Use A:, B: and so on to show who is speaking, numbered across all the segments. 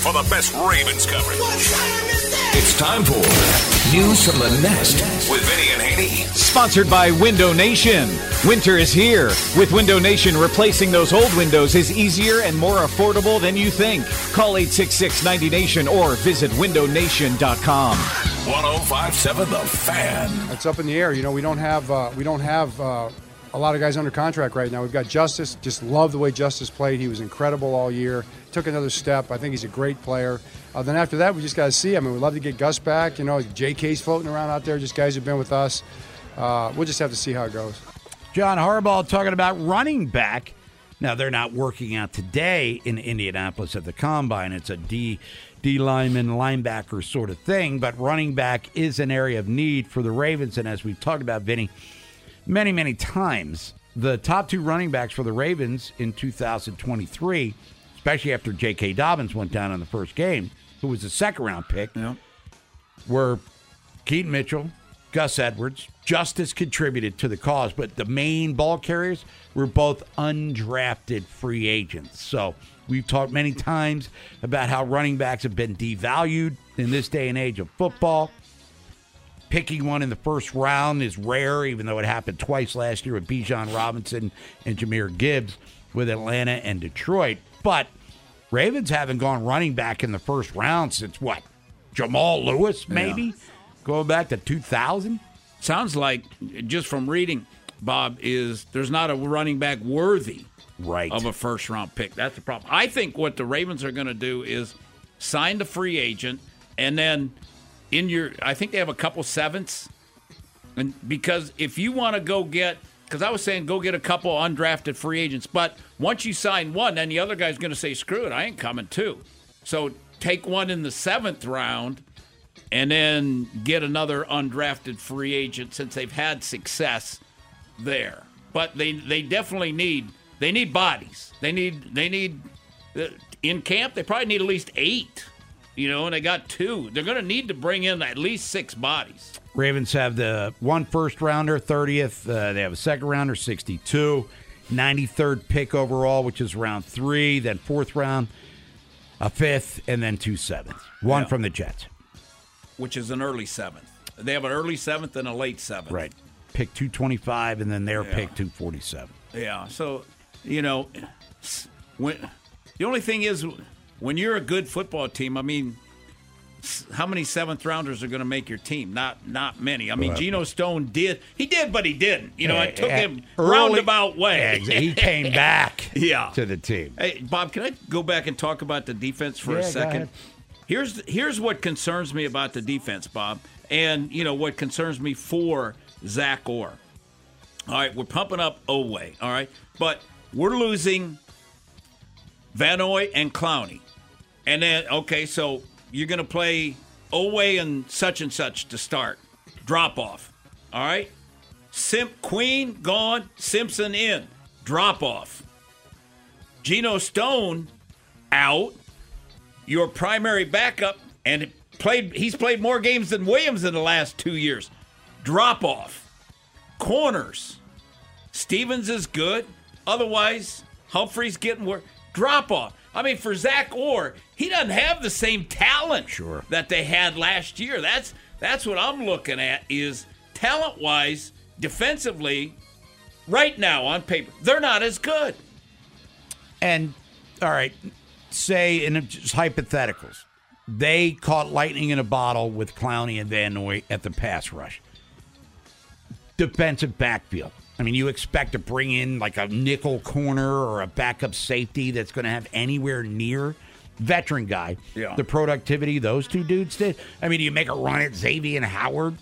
A: For the best Ravens coverage. It's time for News from the Nest with Vinny and Haynie.
B: Sponsored by Window Nation. Winter is here. With Window Nation, replacing those old windows is easier and more affordable than you think. Call 866 90Nation or visit windownation.com.
A: 1057 The Fan.
C: It's up in the air. You know, we don't have uh, we don't have uh, a lot of guys under contract right now. We've got Justice. Just love the way Justice played. He was incredible all year. Took another step. I think he's a great player. Uh, then after that, we just got to see. I mean, we'd love to get Gus back. You know, J.K.'s floating around out there. Just guys who've been with us. Uh, we'll just have to see how it goes.
D: John Harbaugh talking about running back. Now they're not working out today in Indianapolis at the combine. It's a D D lineman linebacker sort of thing, but running back is an area of need for the Ravens. And as we've talked about, Vinny, many many times, the top two running backs for the Ravens in 2023, especially after J.K. Dobbins went down in the first game, who was a second round pick, were Keaton Mitchell, Gus Edwards. Justice contributed to the cause, but the main ball carriers were both undrafted free agents. So we've talked many times about how running backs have been devalued in this day and age of football. Picking one in the first round is rare, even though it happened twice last year with Bijan Robinson and Jahmyr Gibbs with Atlanta and Detroit. But Ravens haven't gone running back in the first round since what? Jamal Lewis, maybe? Going back to 2000?
E: Sounds like just from reading, Bob, is there's not a running back worthy
D: Right.
E: of a first round pick. That's the problem. I think what the Ravens are going to do is sign the free agent and then in your I think they have a couple sevenths. And because if you want to go get because I was saying go get a couple undrafted free agents, but once you sign one, then the other guy's going to say, "Screw it, I ain't coming too." So take one in the seventh round, and then get another undrafted free agent since they've had success there. But they they definitely need they need bodies. They need they need uh, in camp. They probably need at least eight. You know, and they got two. They're going to need to bring in at least six bodies.
D: Ravens have the one first rounder, 30th. Uh, they have a second rounder, 62. 93rd pick overall, which is round three. Then fourth round, a fifth, and then two sevenths. One
E: Yeah.
D: from the Jets.
E: which is an early seventh. They have an early seventh and a late seventh.
D: Right. Pick 225, and then their
E: Yeah.
D: pick 247.
E: Yeah. So, you know, when the only thing is when you're a good football team, I mean, how many seventh rounders are going to make your team? Not not many. I mean, Geno Stone did. He did, but he didn't. You know, it took
D: Uh,
E: him
D: early-
E: roundabout way.
D: Yeah, he came back
E: Yeah.
D: to the team.
E: Hey, Bob, can I go back and talk about the defense for a second? Here's here's what concerns me about the defense, Bob, and you know what concerns me for Zach Orr. All right, we're pumping up Oweh, all right, but we're losing Van Noy and Clowney, and then okay, so you're gonna play Oweh and such and such to start, drop off, all right. Simp Queen gone, Simpson in. drop off. Geno Stone out, your primary backup, and played. He's played more games than Williams in the last two years. Drop off. Corners. Stevens is good. Otherwise, Humphrey's getting work. Drop off. I mean, for Zach Orr, he doesn't have the same talent
D: Sure.
E: that they had last year. That's that's what I'm looking at is talent wise, defensively, right now on paper, they're not as good.
D: And all right, say in just hypotheticals, they caught lightning in a bottle with Clowney and Van Noy at the pass rush. Defensive backfield. I mean, you expect to bring in like a nickel corner or a backup safety that's going to have anywhere near veteran guy.
E: Yeah.
D: The productivity those two dudes did. I mean, do you make a run at Xavien Howard,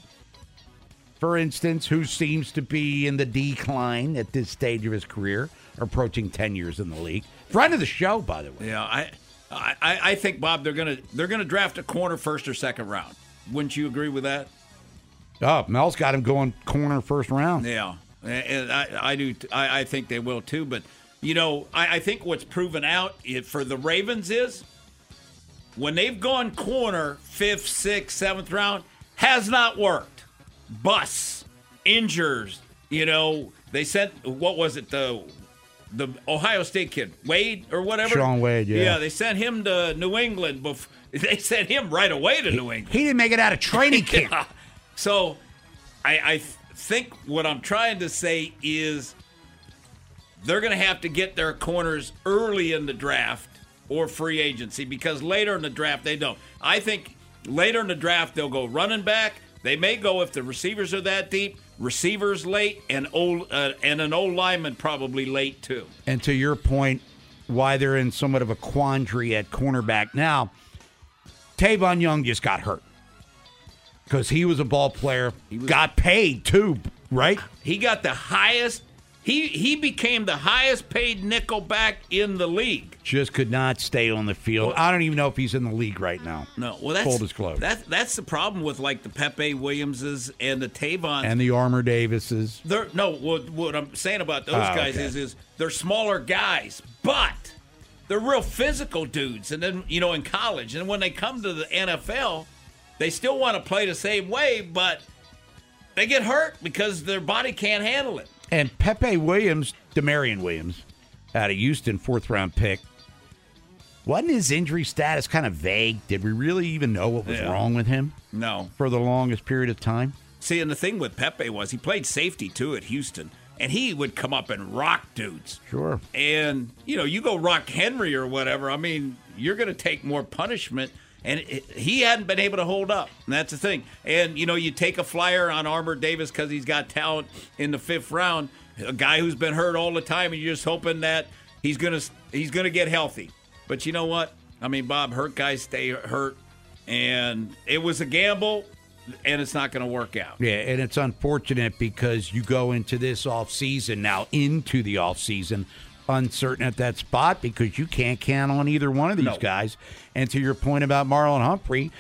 D: for instance, who seems to be in the decline at this stage of his career, approaching ten years in the league. Friend of the show, by the way.
E: Yeah, I, I, I think Bob, they're gonna they're gonna draft a corner first or second round. Wouldn't you agree with that?
D: Oh, Mel's got him going corner first round.
E: Yeah, and I, I do. I, I think they will too. But you know, I, I think what's proven out for the Ravens is when they've gone corner fifth, sixth, seventh round has not worked. Busts, injures. You know, they sent what was it the the Ohio State kid Wade or whatever.
D: Shaun Wade, yeah.
E: Yeah, they sent him to New England. Before, they sent him right away to New England.
D: He didn't make it out of training camp.
E: Yeah. So, I, I th- think what I'm trying to say is they're going to have to get their corners early in the draft or free agency because later in the draft they don't. I think later in the draft they'll go running back. They may go if the receivers are that deep. Receivers late and old uh, and an old lineman probably late too.
D: And to your point, why they're in somewhat of a quandary at cornerback now, Tavon Young just got hurt because he was a ball player, He got paid too, right?
E: He got the highest. He he became the highest paid nickelback in the league.
D: Just could not stay on the field. I don't even know if he's in the league right now.
E: No, well, that's
D: full disclosure.
E: That's that's the problem with like the Pepe Williamses and the Tavons.
D: and the Armour Davises.
E: they're no. What, what I'm saying about those
D: Ah,
E: guys
D: okay.
E: is is they're smaller guys, but they're real physical dudes. And then you know in college, and when they come to the NFL, they still want to play the same way, but they get hurt because their body can't handle it.
D: And Pepe Williams, Damarion Williams, out of Houston, fourth round pick. Wasn't his injury status kind of vague? Did we really even know what was
E: Yeah.
D: wrong with him
E: No,
D: for the longest period of time?
E: See, and the thing with Pepe was he played safety too at Houston, and he would come up and rock dudes.
D: Sure.
E: And you know, you go rock Henry or whatever. I mean, you're going to take more punishment. And it, he hadn't been able to hold up. And that's the thing. And you know, you take a flyer on Armour Davis because he's got talent in the fifth round. A guy who's been hurt all the time, and you're just hoping that he's gonna he's gonna get healthy. But you know what? I mean, Bob, hurt guys stay hurt, and it was a gamble, and it's not going to work out.
D: Yeah, and it's unfortunate because you go into this off season now into the off season uncertain at that spot because you can't count on either one of these
E: No.
D: guys. And to your point about Marlon Humphrey,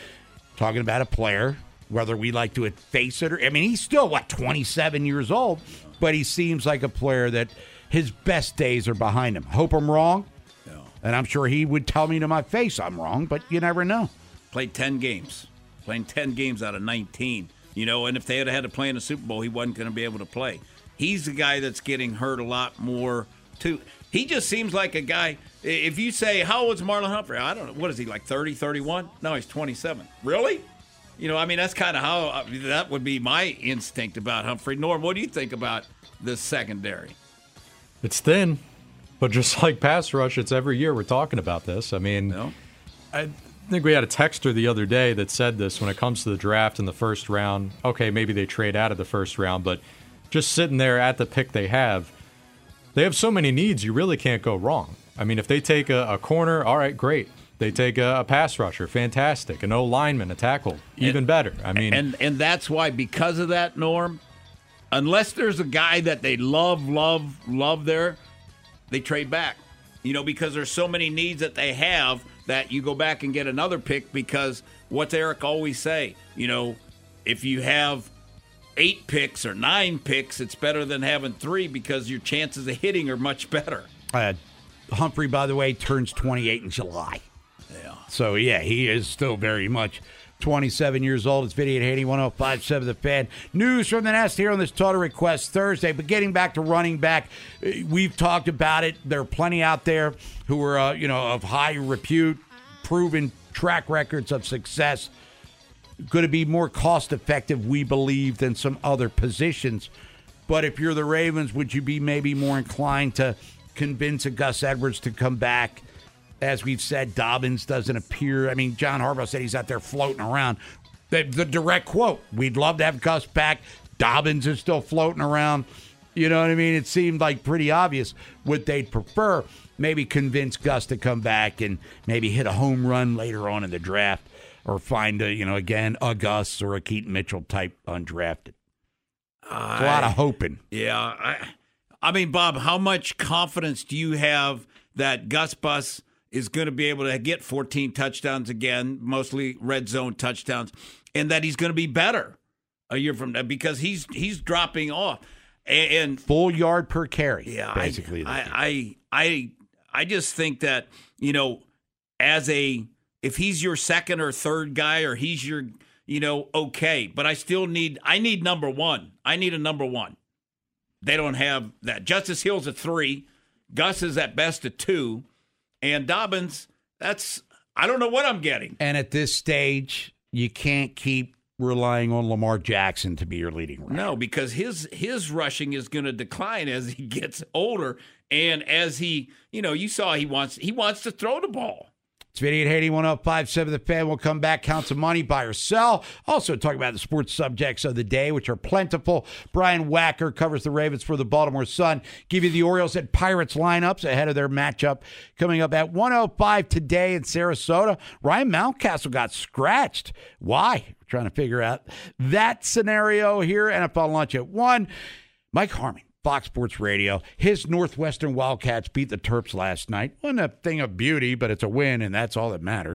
D: talking about a player, whether we like to face it or I mean he's still what 27 years old, but he seems like a player that his best days are behind him. Hope I'm wrong. No. And I'm sure he would tell me to my face I'm wrong, but you never know.
E: played 10 games, playing 10 games out of 19. You know, and if they had had to play in the Super Bowl, he wasn't going to be able to play. He's the guy that's getting hurt a lot more, too. He just seems like a guy. If you say, How old is Marlon Humphrey? I don't know. What is he, like 30, 31? No, he's 27. Really? You know, I mean, that's kind of how I mean, that would be my instinct about Humphrey. Norm, what do you think about the secondary?
F: It's thin, but just like pass rush, it's every year we're talking about this. I mean,
E: No?
F: I think we had a texter the other day that said this when it comes to the draft in the first round. Okay, maybe they trade out of the first round, but just sitting there at the pick they have, they have so many needs, you really can't go wrong. I mean, if they take a, a corner, all right, great. They take a, a pass rusher, fantastic. An O lineman, a tackle, even better. I mean,
E: and and that's why because of that norm unless there's a guy that they love love love there they trade back you know because there's so many needs that they have that you go back and get another pick because what's eric always say you know if you have eight picks or nine picks, it's better than having three because your chances of hitting are much better.
D: Uh, Humphrey, by the way, turns 28 in July. Yeah. So, yeah, he is still very much 27 years old. It's Vinny and Haynie, 1057 The Fan. News from the Nest here on this Total Request Thursday. But getting back to running back, uh, we've talked about it. There are plenty out there who are, uh, you know, of high repute, proven track records of success. Going to be more cost effective, we believe, than some other positions. But if you're the Ravens, would you be maybe more inclined to convince a Gus Edwards to come back? As we've said, Dobbins doesn't appear. I mean, John Harbaugh said he's out there floating around. The, the direct quote: "We'd love to have Gus back. Dobbins is still floating around." You know what I mean? It seemed like pretty obvious what they'd prefer. Maybe convince Gus to come back and maybe hit a home run later on in the draft, or find a you know again a Gus or a Keaton Mitchell type undrafted. It's a lot of hoping.
E: Yeah, I, I mean, Bob, how much confidence do you have that Gus Bus is going to be able to get 14 touchdowns again, mostly red zone touchdowns, and that he's going to be better a year from now because he's he's dropping off and, and
D: Full yard per carry.
E: yeah,
D: basically.
E: I, I I I I just think that you know, as a if he's your second or third guy or he's your you know okay, but I still need I need number one. I need a number one. They don't have that. Justice Hill's a three. Gus is at best a two, and Dobbins. That's I don't know what I'm getting.
D: and at this stage, you can't keep relying on Lamar Jackson to be your leading rusher.
E: No, because his his rushing is going to decline as he gets older, and as he, you know, you saw he wants he wants to throw the ball.
D: It's Vinny Haynie, 1057 The Fan. We'll come back, count some money, buy or sell. Also, talk about the sports subjects of the day, which are plentiful. Brian Wacker covers the Ravens for the Baltimore Sun. Give you the Orioles and Pirates lineups ahead of their matchup coming up at 105 today in Sarasota. Ryan Mountcastle got scratched. Why? We're trying to figure out that scenario here. NFL lunch at 1. Mike Harmon. Fox Sports Radio. His Northwestern Wildcats beat the Terps last night. Wasn't a thing of beauty, but it's a win, and that's all that matters.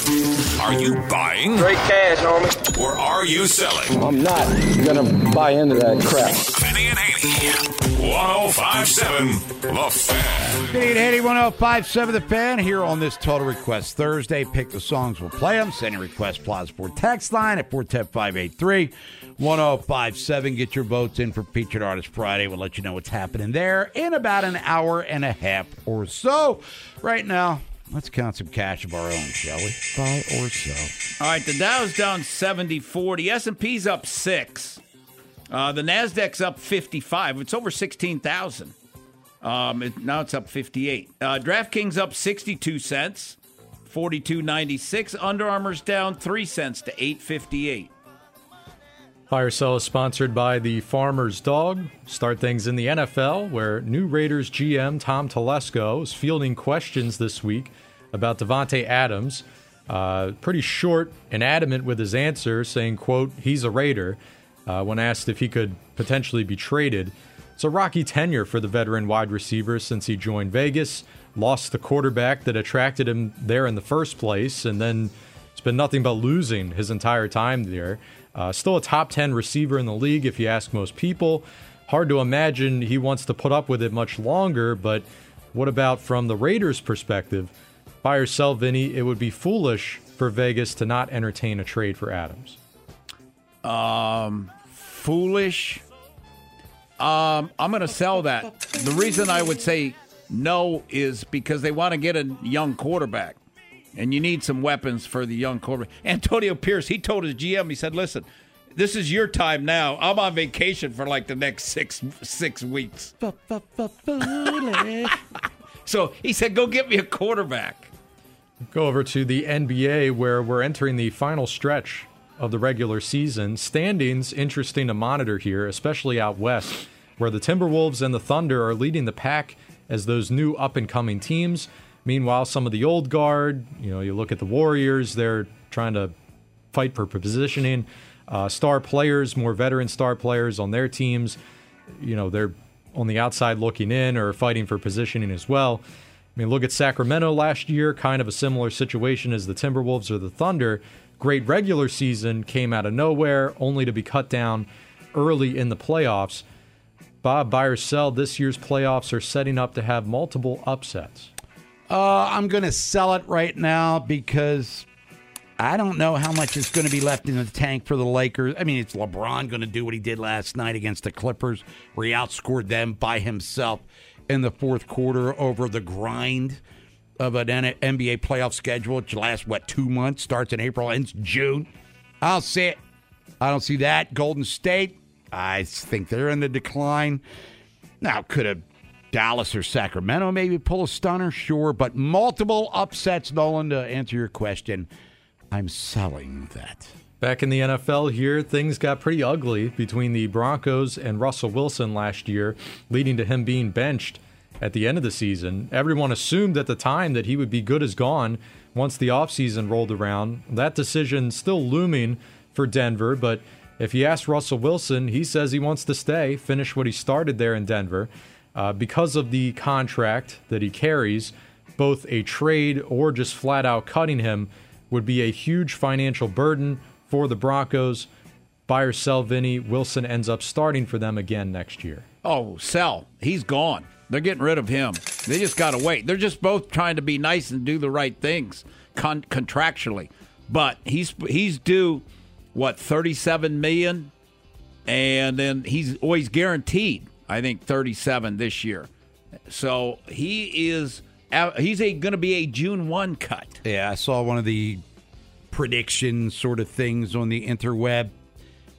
A: Are you buying?
G: Great cash, homie.
A: Or are you selling?
G: I'm not gonna buy into that crap.
A: Vinny and Haynie. 1057 The Fan.
D: Vinny and Haynie, 1057 The Fan here on this Total Request Thursday. Pick the songs, we'll play them. Send your request, Plaza Sport text line at 410 583 1057. Get your votes in for Featured Artist Friday. We'll let you know what's happening there in about an hour and a half or so. Right now, let's count some cash of our own, shall we? Buy or sell.
E: All right, the Dow's down 70 40. S&P's up 6. Uh, the Nasdaq's up 55. It's over 16,000. Um, it, now it's up 58. Uh, DraftKings up 62 cents, 42.96. Under Armour's down 3 cents to 8.58.
F: Or sell is sponsored by the Farmer's Dog. Start things in the NFL, where new Raiders GM Tom Telesco is fielding questions this week about Davante Adams. Uh, pretty short and adamant with his answer, saying, "quote He's a Raider." Uh, when asked if he could potentially be traded, it's a rocky tenure for the veteran wide receiver since he joined Vegas, lost the quarterback that attracted him there in the first place, and then it's been nothing but losing his entire time there. Uh, still a top 10 receiver in the league, if you ask most people. Hard to imagine he wants to put up with it much longer, but What about from the Raiders' perspective? Buy or sell Vinny, it would be foolish for Vegas to not entertain a trade for Adams.
E: Um, foolish. Um, I'm going to sell that. The reason I would say no is because they want to get a young quarterback, and you need some weapons for the young quarterback. Antonio Pierce, he told his GM, he said, "Listen, this is your time now. I'm on vacation for like the next six six weeks." so he said, "Go get me a quarterback."
F: Go over to the NBA where we're entering the final stretch of the regular season. Standings interesting to monitor here, especially out west, where the Timberwolves and the Thunder are leading the pack as those new up and coming teams. Meanwhile, some of the old guard, you know, you look at the Warriors, they're trying to fight for positioning. Uh, star players, more veteran star players on their teams, you know, they're on the outside looking in or fighting for positioning as well. I mean, look at Sacramento last year, kind of a similar situation as the Timberwolves or the Thunder. Great regular season, came out of nowhere, only to be cut down early in the playoffs. Bob, buy or sell, this year's playoffs are setting up to have multiple upsets.
D: Uh, I'm going to sell it right now because I don't know how much is going to be left in the tank for the Lakers. I mean, it's LeBron going to do what he did last night against the Clippers, where he outscored them by himself in the fourth quarter over the grind of an NBA playoff schedule, which lasts, what, two months? Starts in April, ends June. I'll see it. I don't see that. Golden State, I think they're in the decline. Now, could have Dallas or Sacramento maybe pull a stunner? Sure. But multiple upsets, Nolan, to answer your question, I'm selling that.
F: Back in the NFL here, things got pretty ugly between the Broncos and Russell Wilson last year, leading to him being benched at the end of the season. Everyone assumed at the time that he would be good as gone once the offseason rolled around. That decision still looming for Denver, but if you ask Russell Wilson, he says he wants to stay, finish what he started there in Denver. Uh, because of the contract that he carries, both a trade or just flat out cutting him would be a huge financial burden for the Broncos. Buy or sell Vinny. Wilson ends up starting for them again next year.
E: Oh, sell. He's gone. They're getting rid of him. They just got to wait. They're just both trying to be nice and do the right things con- contractually. But he's he's due what 37 million and then he's always guaranteed I think 37 this year. So he is he's a going to be a June 1 cut.
D: Yeah, I saw one of the prediction sort of things on the interweb.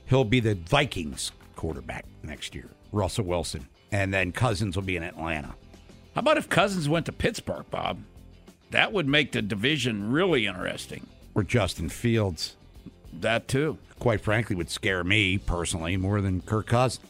D: He'll be the Vikings quarterback next year, Russell Wilson, and then Cousins will be in Atlanta.
E: How about if Cousins went to Pittsburgh, Bob? That would make the division really interesting.
D: Or Justin Fields.
E: That too.
D: Quite frankly, would scare me personally more than Kirk Cousins.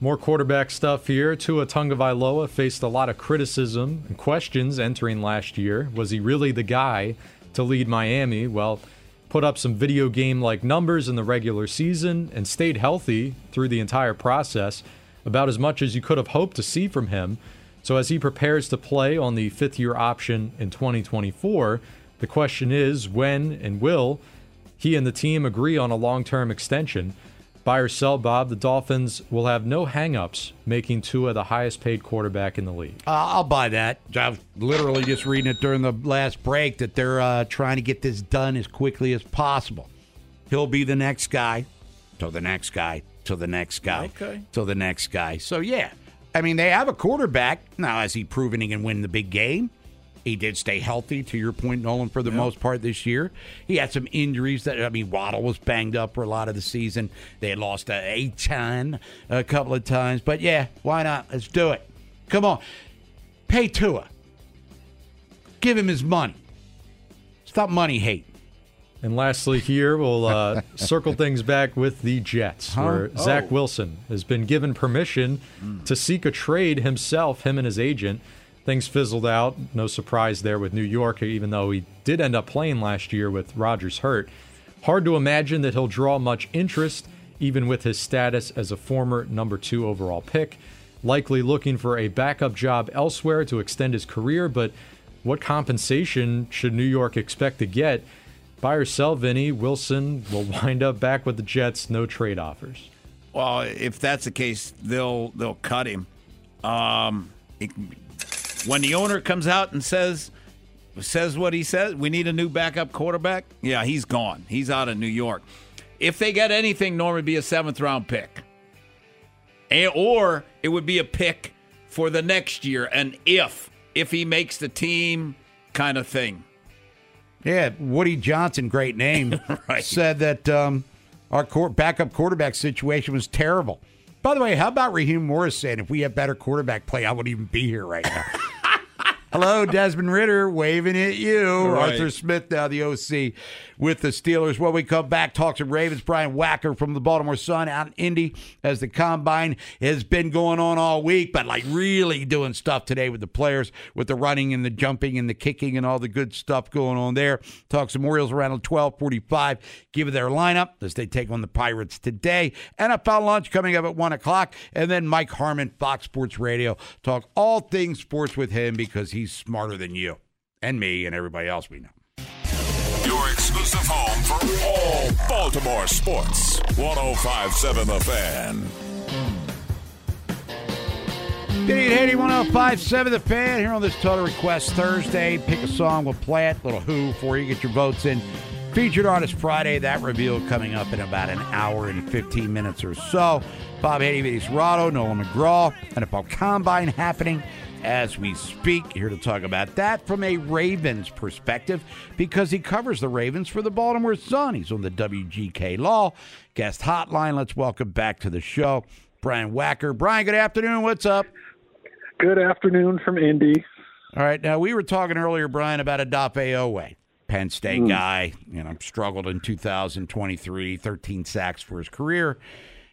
F: More quarterback stuff here. Tua Tagovailoa faced a lot of criticism and questions entering last year. Was he really the guy to lead Miami? Well, put up some video game like numbers in the regular season and stayed healthy through the entire process, about as much as you could have hoped to see from him. So, as he prepares to play on the fifth year option in 2024, the question is when and will he and the team agree on a long term extension? Buy or sell, Bob, the Dolphins will have no hangups making Tua the highest paid quarterback in the league.
D: Uh, I'll buy that. I was literally just reading it during the last break that they're uh, trying to get this done as quickly as possible. He'll be the next guy, to the next guy, to the next guy,
E: okay.
D: to the next guy. So, yeah. I mean, they have a quarterback. Now, has he proven he can win the big game? He did stay healthy, to your point, Nolan, for the yeah. most part this year. He had some injuries that, I mean, Waddle was banged up for a lot of the season. They had lost a ton a couple of times. But yeah, why not? Let's do it. Come on. Pay Tua. Give him his money. Stop money hate.
F: And lastly, here we'll uh, circle things back with the Jets, huh? where oh. Zach Wilson has been given permission mm. to seek a trade himself, him and his agent. Things fizzled out. No surprise there with New York, even though he did end up playing last year with Rodgers hurt. Hard to imagine that he'll draw much interest, even with his status as a former number two overall pick. Likely looking for a backup job elsewhere to extend his career, but what compensation should New York expect to get? Buy or sell Vinny, Wilson will wind up back with the Jets, no trade offers.
E: Well, if that's the case, they'll they'll cut him. Um, it, when the owner comes out and says says what he says, we need a new backup quarterback. Yeah, he's gone. He's out of New York. If they get anything, Norm would be a seventh round pick, and, or it would be a pick for the next year, and if if he makes the team, kind of thing.
D: Yeah, Woody Johnson, great name,
E: Right.
D: said that um, our court, backup quarterback situation was terrible. By the way, how about Raheem Morris saying if we had better quarterback play, I wouldn't even be here right now? Hello, Desmond Ridder, waving at you.
E: Right.
D: Arthur Smith, now the OC with the Steelers. When we come back, talk to Ravens. Brian Wacker from the Baltimore Sun out in Indy as the combine has been going on all week, but like really doing stuff today with the players, with the running and the jumping and the kicking and all the good stuff going on there. Talk some Orioles around 1245. Give their lineup as they take on the Pirates today. NFL lunch coming up at 1 o'clock. And then Mike Harmon, Fox Sports Radio. Talk all things sports with him because he's smarter than you and me and everybody else we know.
A: Your exclusive home for all Baltimore sports. 1057 The Fan.
D: Idiot Haynie 1057 The Fan here on this Total Request Thursday. Pick a song, we'll play it. Little Who for you. Get your votes in. Featured Artist Friday. That reveal coming up in about an hour and 15 minutes or so. Bob Haynie, Vinny Cerrato, Nolan McGraw, NFL Combine happening as we speak. Here to talk about that from a Ravens perspective because he covers the Ravens for the Baltimore Sun. He's on the WGK Law guest hotline. Let's welcome back to the show Brian Wacker. Brian, good afternoon. What's up?
H: Good afternoon from Indy.
D: All right. Now we were talking earlier, Brian, about Odafe Oweh, Penn State
H: Mm.
D: guy. You know, struggled in 2023, 13 sacks for his career.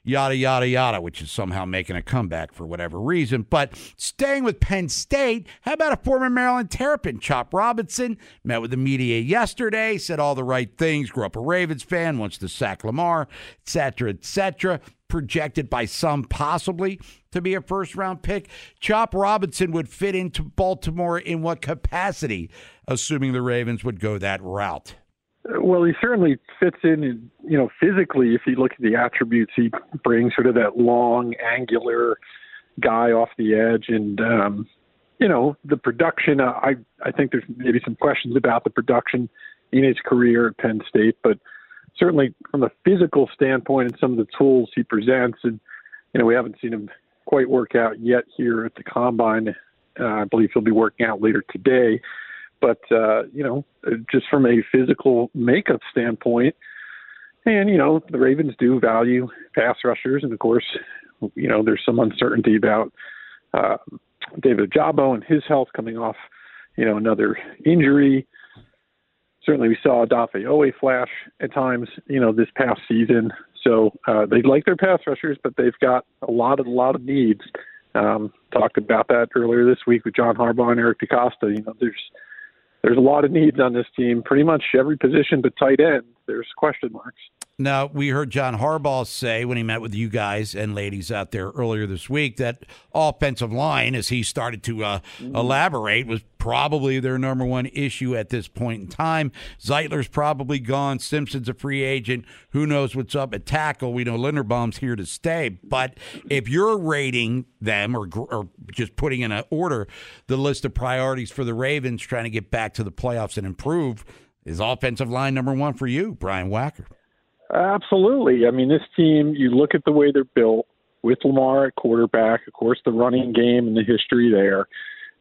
D: Yada yada yada, which is somehow making a comeback for whatever reason. But staying with Penn State, how about a former Maryland Terrapin, Chop Robinson? Met with the media yesterday, said all the right things. Grew up a Ravens fan, wants to sack Lamar, et cetera, et cetera. Projected by some possibly to be a first round pick. Chop Robinson would fit into Baltimore in what capacity, assuming the Ravens would go that route?
H: Well, he certainly fits in, you know, physically. If you look at the attributes he brings, sort of that long, angular guy off the edge, and um, you know, the production. Uh, I I think there's maybe some questions about the production in his career at Penn State, but certainly from a physical standpoint and some of the tools he presents, and you know, we haven't seen him quite work out yet here at the combine. Uh, I believe he'll be working out later today but uh, you know, just from a physical makeup standpoint, and you know, the Ravens do value pass rushers, and of course, you know, there's some uncertainty about uh, David Ojabo and his health coming off, you know, another injury. Certainly, we saw Dafe Oweh flash at times, you know, this past season. So uh, they like their pass rushers, but they've got a lot of a lot of needs. Um, talked about that earlier this week with John Harbaugh and Eric DeCosta. You know, there's there's a lot of needs on this team. Pretty much every position but tight end, there's question marks.
D: Now, we heard John Harbaugh say when he met with you guys and ladies out there earlier this week that offensive line, as he started to uh, elaborate, was probably their number one issue at this point in time. Zeitler's probably gone. Simpson's a free agent. Who knows what's up at tackle? We know Linderbaum's here to stay. But if you're rating them or, or just putting in an order the list of priorities for the Ravens trying to get back to the playoffs and improve, is offensive line number one for you, Brian Wacker?
H: Absolutely. I mean, this team, you look at the way they're built with Lamar at quarterback, of course, the running game and the history there.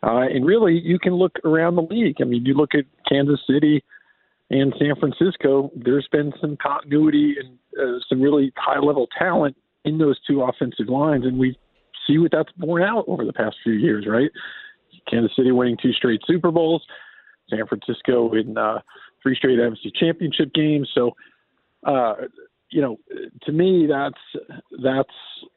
H: Uh, and really, you can look around the league. I mean, you look at Kansas City and San Francisco, there's been some continuity and uh, some really high level talent in those two offensive lines. And we see what that's borne out over the past few years, right? Kansas City winning two straight Super Bowls, San Francisco in uh, three straight NFC championship games. So, uh, you know, to me, that's that's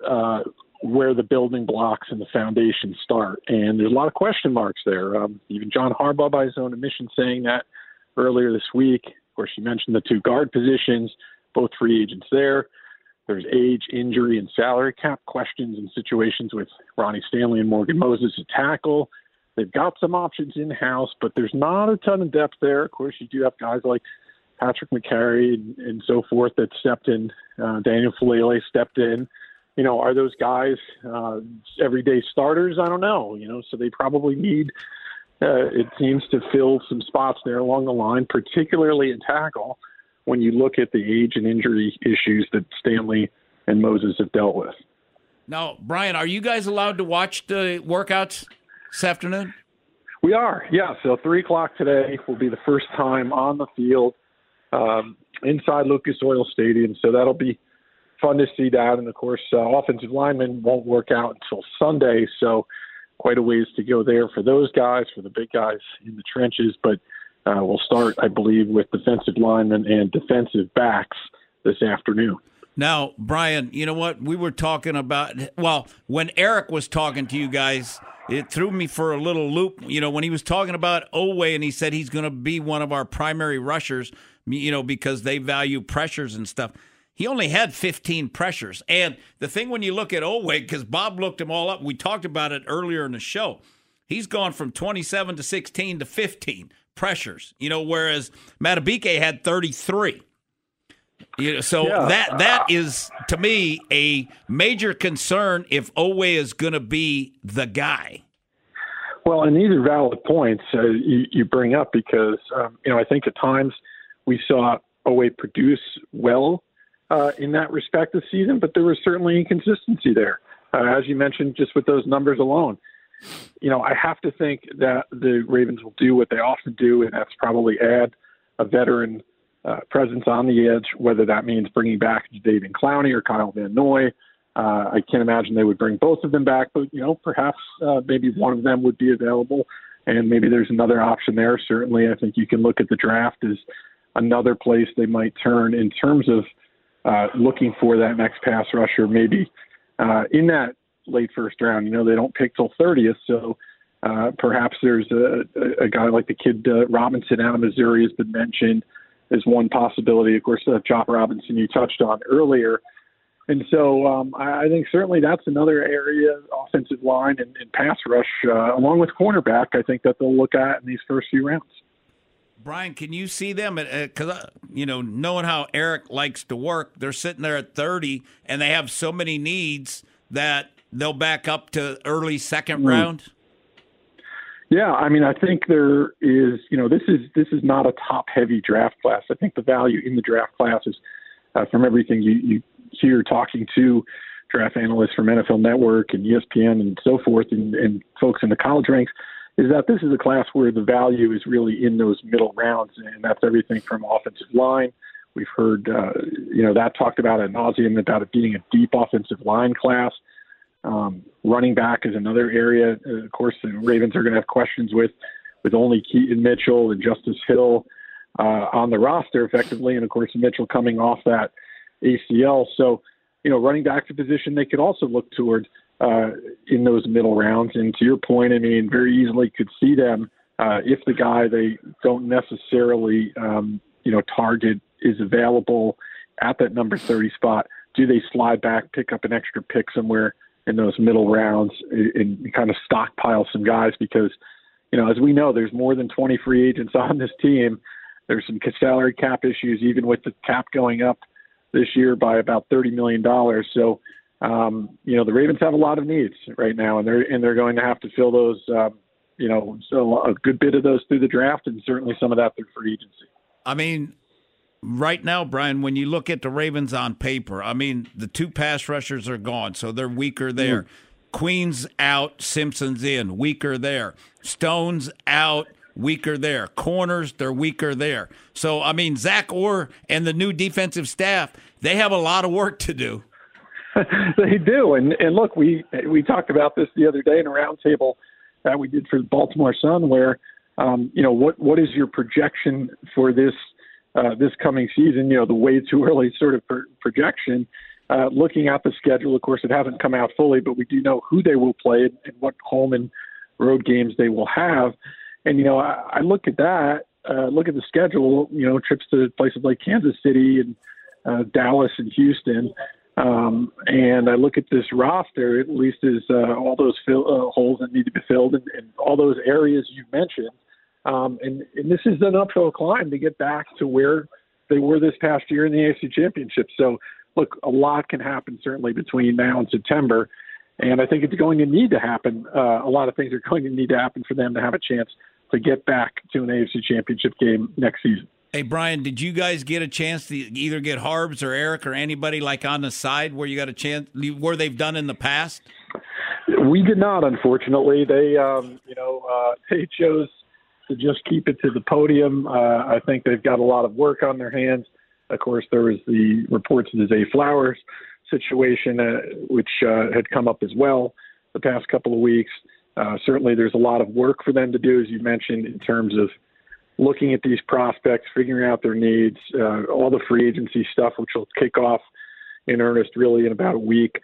H: uh, where the building blocks and the foundation start. And there's a lot of question marks there. Um, even John Harbaugh, by his own admission, saying that earlier this week. Of course, you mentioned the two guard positions, both free agents there. There's age, injury, and salary cap questions and situations with Ronnie Stanley and Morgan Moses to tackle. They've got some options in house, but there's not a ton of depth there. Of course, you do have guys like Patrick Mekari and, and so forth that stepped in. Uh, Daniel Faalele stepped in. you know, are those guys uh, everyday starters? I don't know. You know, so they probably need. Uh, it seems to fill some spots there along the line, particularly in tackle. When you look at the age and injury issues that Stanley and Moses have dealt with.
E: Now, Brian, are you guys allowed to watch the workouts this afternoon?
H: We are, yeah. So three o'clock today will be the first time on the field um, inside Lucas Oil Stadium. So that'll be fun to see that. And of course, uh, offensive linemen won't work out until Sunday. So quite a ways to go there for those guys, for the big guys in the trenches. But uh, we'll start, I believe, with defensive linemen and defensive backs this afternoon.
E: Now, Brian, you know what? We were talking about, well, when Eric was talking to you guys, it threw me for a little loop. You know, when he was talking about Oweh and he said he's going to be one of our primary rushers, you know, because they value pressures and stuff. He only had 15 pressures. And the thing when you look at Oweh, because Bob looked them all up, we talked about it earlier in the show. He's gone from 27 to 16 to 15 pressures, you know, whereas Madubuike had 33. You know, so
H: Yeah.
E: that that is to me a major concern if Oweh is going to be the guy.
H: Well, and these are valid points uh, you, you bring up because um, you know I think at times we saw Oweh produce well uh, in that respect this season, but there was certainly inconsistency there, uh, as you mentioned, just with those numbers alone. You know, I have to think that the Ravens will do what they often do, and that's probably add a veteran uh, presence on the edge, whether that means bringing back David Clowney or Kyle Van Noy. Uh, I can't imagine they would bring both of them back, but you know, perhaps uh, maybe one of them would be available, and maybe there's another option there. Certainly, I think you can look at the draft as another place they might turn in terms of uh, looking for that next pass rusher, maybe uh, in that late first round. You know, they don't pick till 30th, so uh, perhaps there's a, a, guy like the kid uh, Robinson out of Missouri has been mentioned as one possibility. Of course, uh, Chop Robinson you touched on earlier. And so um, I, I think certainly that's another area, offensive line and, and pass rush, uh, along with cornerback, I think that they'll look at in these first few rounds.
E: Brian, can you see them? Because uh, you know, knowing how Eric likes to work, they're sitting there at thirty, and they have so many needs that they'll back up to early second
H: Hmm.
E: round.
H: Yeah, I mean, I think there is, you know, this is this is not a top-heavy draft class. I think the value in the draft class is, uh, from everything you, you hear talking to draft analysts from NFL Network and ESPN and so forth, and, and folks in the college ranks, is that this is a class where the value is really in those middle rounds, and that's everything from offensive line. We've heard, uh, you know, that talked about ad nauseum about it being a deep offensive line class. Um, running back is another area. Uh, of course, the Ravens are going to have questions with with only Keaton Mitchell and Justice Hill uh, on the roster effectively, and of course Mitchell coming off that ACL. So, you know, running back to position they could also look toward uh, in those middle rounds. And to your point, I mean, very easily could see them uh, if the guy they don't necessarily, um, you know, target is available at that number 30 spot. Do they slide back, pick up an extra pick somewhere in those middle rounds and, and kind of stockpile some guys because, you know, as we know, there's more than 20 free agents on this team. There's some salary cap issues, even with the cap going up this year by about $30 million. So, um, you know, the Ravens have a lot of needs right now, and they're and they're going to have to fill those, um, you know, so a good bit of those through the draft, and certainly some of that through free agency.
E: I mean, right now, Brian, when you look at the Ravens on paper, I mean, the two pass rushers are gone, so they're weaker there. Queen's out, Simpson's in, weaker there. Stone's out, weaker there. Corners, they're weaker there. So, I mean, Zach Orr and the new defensive staff, they have a lot of work to do.
H: they do, and and look, we we talked about this the other day in a roundtable that we did for the Baltimore Sun, where um, you know what what is your projection for this uh, this coming season? You know, the way too early sort of pro- projection. Uh, looking at the schedule, of course, it hasn't come out fully, but we do know who they will play and, and what home and road games they will have. And you know, I, I look at that, uh, look at the schedule. You know, trips to places like Kansas City and uh, Dallas and Houston. Um, and I look at this roster, at least as uh, all those fill, uh, holes that need to be filled and, and all those areas you mentioned. Um, and, and this is an uphill climb to get back to where they were this past year in the AFC Championship. So look, a lot can happen certainly between now and September. And I think it's going to need to happen. Uh, a lot of things are going to need to happen for them to have a chance to get back to an AFC championship game next season.
E: Hey, Brian, did you guys get a chance to either get Harbs or Eric or anybody like on the side where you got a chance, where they've done in the past?
H: We did not, unfortunately. They, um, you know, uh, they chose to just keep it to the podium. Uh, I think they've got a lot of work on their hands. Of course, there was the reports of the Zay Flowers situation, uh, which uh, had come up as well the past couple of weeks. Uh, certainly, there's a lot of work for them to do, as you mentioned, in terms of looking at these prospects, figuring out their needs, uh, all the free agency stuff, which will kick off in earnest really in about a week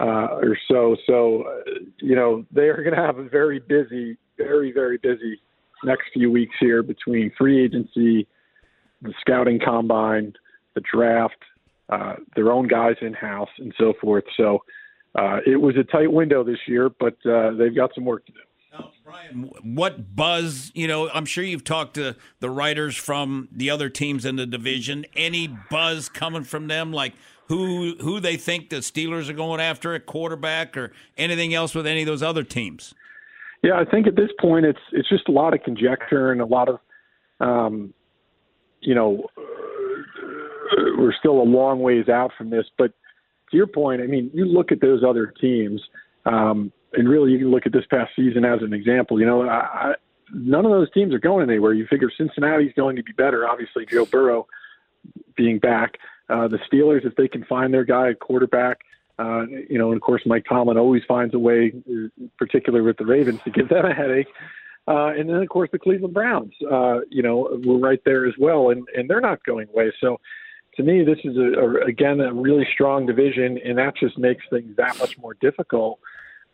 H: uh, or so. So, uh, you know, they are going to have a very busy, very, very busy next few weeks here between free agency, the scouting combine, the draft, uh, their own guys in house, and so forth. So uh, it was a tight window this year, but uh, they've got some work to do.
E: What buzz? You know, I'm sure you've talked to the writers from the other teams in the division. Any buzz coming from them, like who who they think the Steelers are going after at quarterback, or anything else with any of those other teams?
H: Yeah, I think at this point it's it's just a lot of conjecture and a lot of, um, you know, we're still a long ways out from this. But to your point, I mean, you look at those other teams, um, and really you can look at this past season as an example. You know, I, none of those teams are going anywhere. You figure Cincinnati's going to be better. Obviously, Joe Burrow being back. Uh, the Steelers, if they can find their guy at quarterback, uh, you know, and of course Mike Tomlin always finds a way, particularly with the Ravens, to give them a headache. Uh, and then of course the Cleveland Browns, uh, you know, were right there as well, and and they're not going away. So to me, this is a, a, again a really strong division, and that just makes things that much more difficult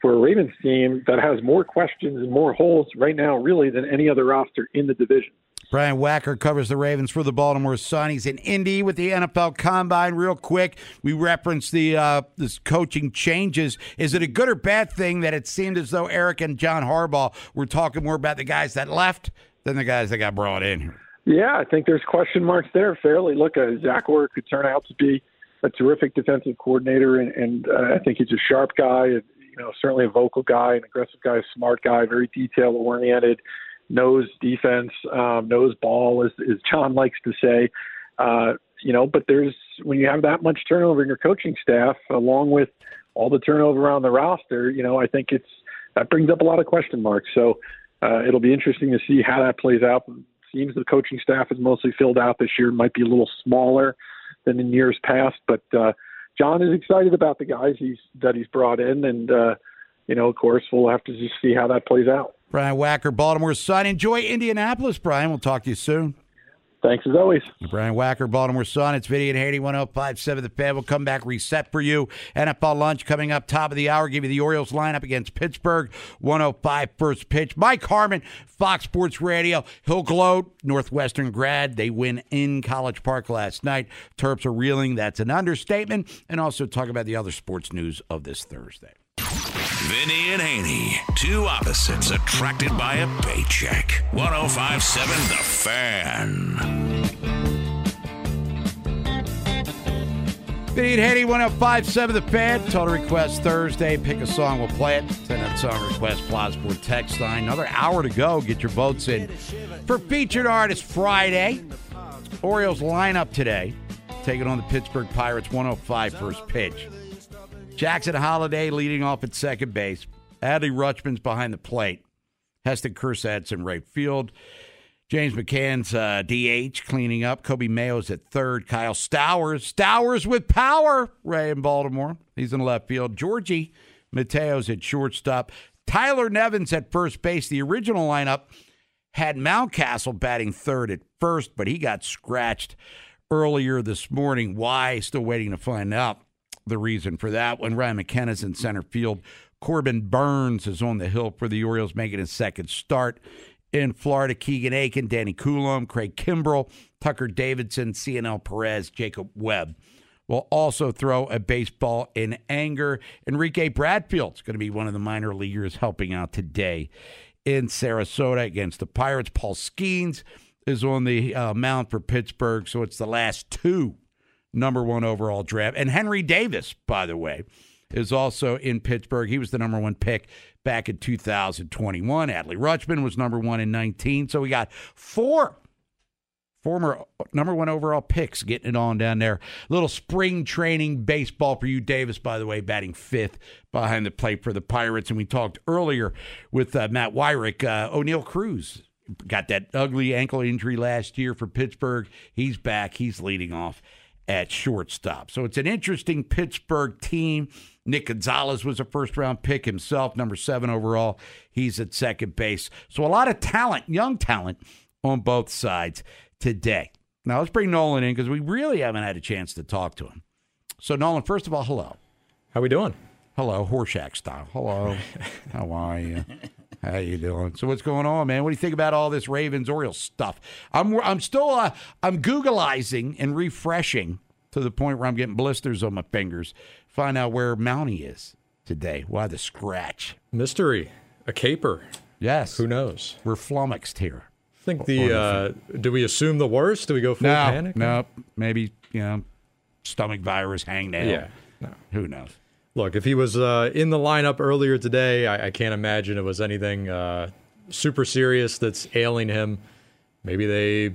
H: for a Ravens team that has more questions and more holes right now, really, than any other roster in the division.
D: Brian Wacker covers the Ravens for the Baltimore Sun. He's in Indy with the NFL Combine. Real quick, we referenced the uh, this coaching changes. Is it a good or bad thing that it seemed as though Eric and John Harbaugh were talking more about the guys that left than the guys that got brought in here?
H: Yeah, I think there's question marks there. Fairly, look, uh, Zach Orr could turn out to be a terrific defensive coordinator, and, and uh, I think he's a sharp guy. And, you know, certainly a vocal guy, an aggressive guy, smart guy, very detail oriented, knows defense, um, knows ball, as, as John likes to say. Uh, you know, but there's when you have that much turnover in your coaching staff, along with all the turnover on the roster, you know, I think it's that brings up a lot of question marks. So uh, it'll be interesting to see how that plays out seems the coaching staff is mostly filled out this year. Might be a little smaller than in years past, but uh, John is excited about the guys he's that he's brought in, and uh, you know, of course, we'll have to just see how that plays out.
D: Brian Wacker, Baltimore Sun. Enjoy Indianapolis, Brian. We'll talk to you soon.
H: Thanks as always.
D: Brian Wacker, Baltimore Sun. It's Vinny and Haynie, 1057 The Fan. We'll come back, reset for you. NFL lunch coming up, top of the hour. Give you the Orioles lineup against Pittsburgh, 105 first pitch. Mike Harmon, Fox Sports Radio. He'll gloat. Northwestern grad. They win in College Park last night. Terps are reeling. That's an understatement. And also talk about the other sports news of this Thursday.
A: Vinny and Haynie, two opposites attracted by a paycheck. 1057 The Fan.
D: Vinny and Haynie, 1057 The Fan. Total request Thursday. Pick a song, we'll play it. Send that song request, Plausible text line. Another hour to go. Get your votes in for Featured Artist Friday. Orioles lineup today. Taking on the Pittsburgh Pirates, 105 first pitch. Jackson Holliday leading off at second base. Adley Rutschman's behind the plate. Heston Kjerstad's in right field. James McCann's uh, DH cleaning up. Coby Mayo's at third. Kyle Stowers. Stowers with power. Ray in Baltimore. He's in left field. Jorge Mateo's at shortstop. Tyler Nevin's at first base. The original lineup had Mountcastle batting third at first, but he got scratched earlier this morning. Why? Still waiting to find out the reason for that. When Ryan McKenna's in center field, Corbin Burnes is on the hill for the Orioles, making his second start in Florida. Keegan Akin, Danny Coulombe, Craig Kimbrel, Tucker Davidson, Cionel Perez, Jacob Webb will also throw a baseball in anger. Enrique Bradfield's going to be one of the minor leaguers helping out today in Sarasota against the Pirates. Paul Skenes is on the uh, mound for Pittsburgh, so it's the last two number one overall draft. And Henry Davis, by the way, is also in Pittsburgh. He was the number one pick back in 2021. Adley Rutschman was number one in 19. So we got four former number one overall picks getting it on down there. Little spring training baseball for you, Davis, by the way, batting fifth behind the plate for the Pirates. And we talked earlier with uh, Matt Wyrick, uh, Oneil Cruz. Got that ugly ankle injury last year for Pittsburgh. He's back. He's leading off at shortstop. So it's an interesting Pittsburgh team. Nick Gonzalez was a first round pick himself, number seven overall. He's at second base. So a lot of talent, young talent on both sides today. Now let's bring Nolan in because we really haven't had a chance to talk to him. So Nolan, first of all, hello.
F: How are we doing?
D: Hello, Horshack style. Hello. How are you? How you doing? So what's going on, man? What do you think about all this Ravens Orioles stuff? I'm I'm still uh, I'm Googleizing and refreshing to the point where I'm getting blisters on my fingers. Find out where Mountie is today. Why the scratch?
F: Mystery. A caper.
D: Yes.
F: Who knows?
D: We're flummoxed here.
F: I think the uh, do we assume the worst? Do we go full
D: no,
F: panic?
D: No, maybe you know, stomach virus, hangnail.
F: Yeah. No.
D: Who knows?
F: Look, if he was uh, in the lineup earlier today, I, I can't imagine it was anything uh, super serious that's ailing him. Maybe they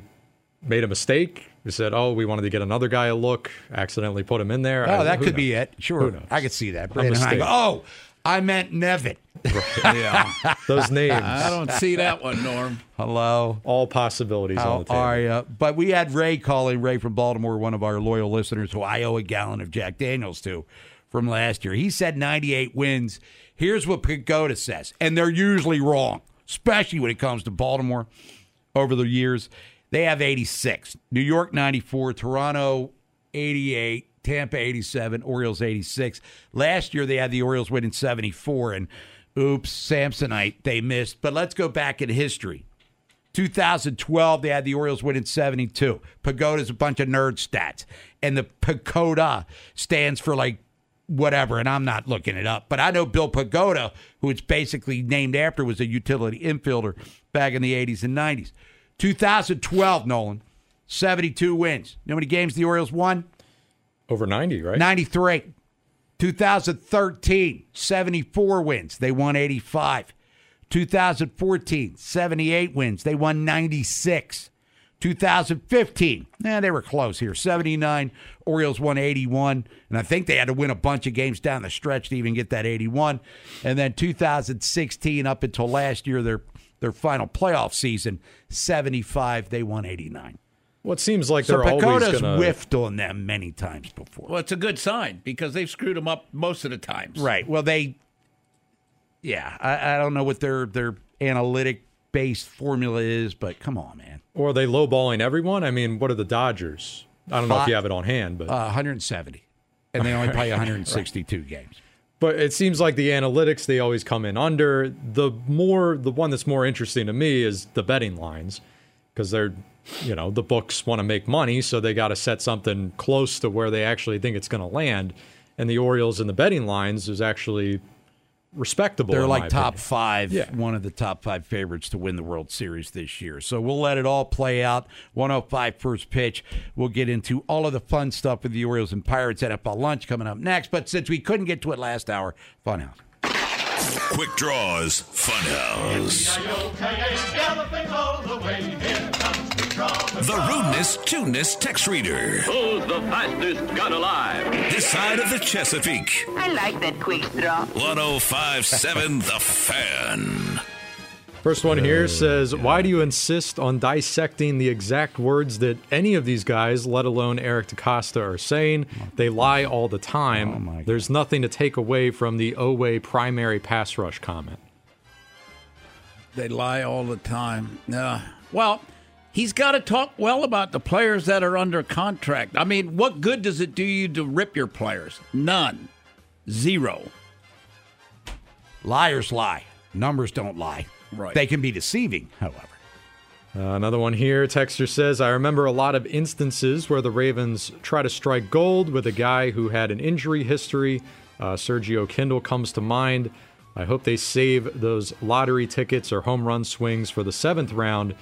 F: made a mistake. We said, "Oh, we wanted to get another guy a look." Accidentally put him in there.
D: Oh,
F: I-
D: that could
F: knows?
D: be it. Sure, I could see that.
F: A
D: Brandon
F: mistake.
D: Hyde. Oh, I meant Nevin.
E: Yeah.
F: Those names.
E: I don't see that one, Norm.
D: Hello.
F: All possibilities
D: How
F: on the table.
D: are you? But we had Ray calling, Ray from Baltimore, one of our loyal listeners who I owe a gallon of Jack Daniels to from last year. He said 98 wins. Here's what PECOTA says, and they're usually wrong, especially when it comes to Baltimore over the years. They have 86. New York 94, Toronto 88, Tampa 87, Orioles 86. Last year they had the Orioles winning 74 and oops, Samsonite they missed. But let's go back in history. 2012 they had the Orioles winning 72. PECOTA's a bunch of nerd stats. And the PECOTA stands for like whatever, and I'm not looking it up. But I know Bill Pecota, who it's basically named after, was a utility infielder back in the 80s and 90s. 2012, Nolan, 72 wins. You know how many games the Orioles won?
F: Over 90, right?
D: 93. 2013, 74 wins. They won 85. 2014, 78 wins. They won 96. 2015, eh, they were close here. 79, Orioles won 81. And I think they had to win a bunch of games down the stretch to even get that 81. And then 2016, up until last year, their their final playoff season, 75, they won 89.
F: Well, it seems like
D: So
F: they're always going to
D: whiffed on them many times before.
E: Well, it's a good sign because they've screwed them up most of the times.
D: Right. Well, they, yeah, I, I don't know what their their analytic based formula is, but come on, man.
F: Or are they lowballing everyone? I mean, what are the Dodgers? I don't know if you have it on hand, but
D: Uh, 170, and they only play 162 games.
F: But it seems like the analytics they always come in under. The more the one that's more interesting to me is the betting lines because they're you know the books want to make money, so they got to set something close to where they actually think it's going to land. And the Orioles and the betting lines is actually respectable.
D: They're like top
F: opinion.
D: five,
F: Yeah.
D: one of the top five favorites to win the World Series this year. So we'll let it all play out. 105 first pitch. We'll get into all of the fun stuff with the Orioles and Pirates at NFL lunch coming up next. But since we couldn't get to it last hour, Funhouse.
A: Quick Draws Funhouse. The rudeness, tuneness text reader.
I: Who's the fastest gun alive?
A: This side of the Chesapeake.
J: I like that quick draw.
A: 1057 The Fan.
F: First one here says, Why do you insist on dissecting the exact words that any of these guys, let alone Eric DeCosta, are saying? They lie all the time. Oh There's nothing to take away from the Oweh primary pass rush comment.
E: They lie all the time. Yeah. Well, he's got to talk well about the players that are under contract. I mean, what good does it do you to rip your players? None. Zero.
D: Liars lie. Numbers don't lie.
E: Right.
D: They can be deceiving, however.
F: Uh, another one here. Texter says, I remember a lot of instances where the Ravens try to strike gold with a guy who had an injury history. Uh, Sergio Kindle comes to mind. I hope they save those lottery tickets or home run swings for the seventh round.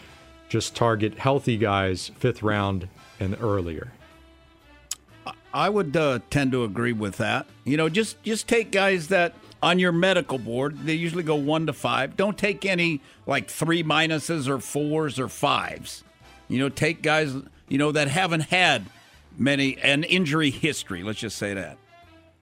F: Just target healthy guys, fifth round and earlier.
E: I would uh, tend to agree with that. You know, just just take guys that on your medical board they usually go one to five. Don't take any like three minuses or fours or fives. You know, take guys you know that haven't had many an injury history. Let's just say that.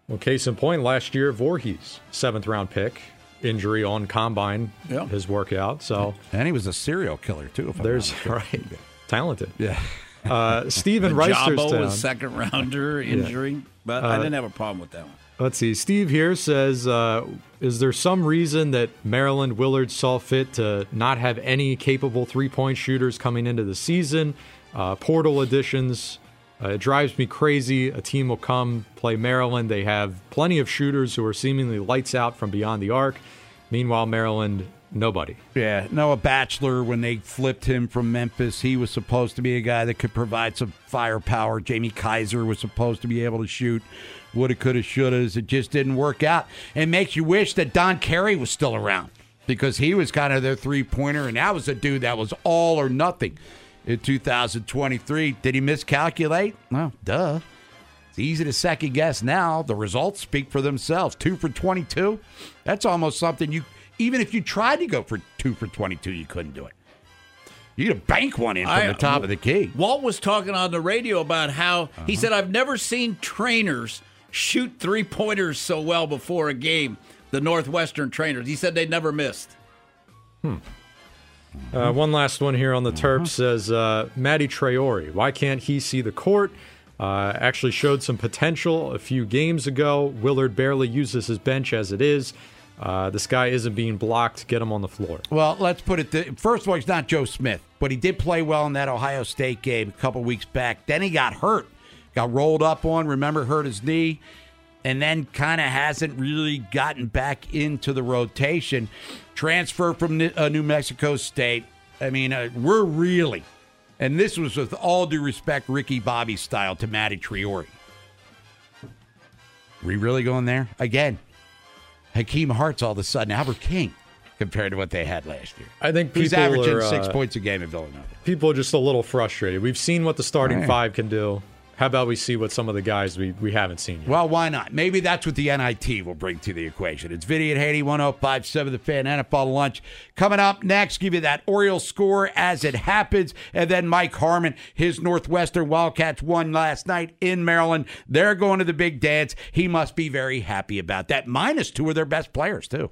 F: Well, case in point, last year Vorhees, seventh round pick, injury on combine,
D: Yeah.
F: his workout. So
D: and he was a serial killer too. If I'm
F: there's
D: not
F: right, talented.
D: Yeah.
F: Uh, Stephen
E: The Jabo was second rounder injury, but I
F: Uh,
E: didn't have a problem with that one.
F: Let's see. Steve here says, uh, "Is there some reason that Maryland Willard saw fit to not have any capable three-point shooters coming into the season? Uh, portal additions. Uh, it drives me crazy. A team will come play Maryland. They have plenty of shooters who are seemingly lights out from beyond the arc. Meanwhile, Maryland, nobody.
D: Yeah, Noah Batchelor, when they flipped him from Memphis, he was supposed to be a guy that could provide some firepower. Jamie Kaiser was supposed to be able to shoot. Woulda, coulda, shouldas. It just didn't work out. It makes you wish that Don Carey was still around because he was kind of their three pointer, and that was a dude that was all or nothing in 2023. Did he miscalculate? Well, duh. It's easy to second guess now. The results speak for themselves. Two for 22. That's almost something you, even if you tried to go for two for 22, you couldn't do it. You could bank one in from
E: I-
D: the top of the key.
E: Walt was talking on the radio about how
D: Uh-huh.
E: he said, I've never seen trainers shoot three pointers so well before a game. The Northwestern trainers. He said they never missed.
F: Uh, one last one here on the Terps says uh, Mady Traore. Why can't he see the court? Uh, actually showed some potential a few games ago. Willard barely uses his bench as it is. Uh, this guy isn't being blocked. Get him on the floor.
D: Well, let's put it. Th- First of all, he's not Joe Smith, but he did play well in that Ohio State game a couple weeks back. Then he got hurt, got rolled up on. Remember, hurt his knee, and then kind of hasn't really gotten back into the rotation. Transfer from uh, New Mexico State. I mean, uh, we're really, and this was with all due respect, Ricky Bobby style to Mady Traore. We really going there again? Hakim Hart's all of a sudden Albert King compared to what they had last year.
F: I think
D: He's averaging
F: are,
D: six
F: uh,
D: points a game at Villanova.
F: People are just a little frustrated. We've seen what the starting
D: Right.
F: five can do. How about we see what some of the guys we, we haven't seen yet?
D: Well, why not? Maybe that's what the NIT will bring to the equation. It's Vinny and Haynie, 1057 The Fan, NFL Lunch. Coming up next, give you that Orioles score as it happens. And then Mike Harmon, his Northwestern Wildcats won last night in Maryland. They're going to the big dance. He must be very happy about that. Minus two of their best players, too.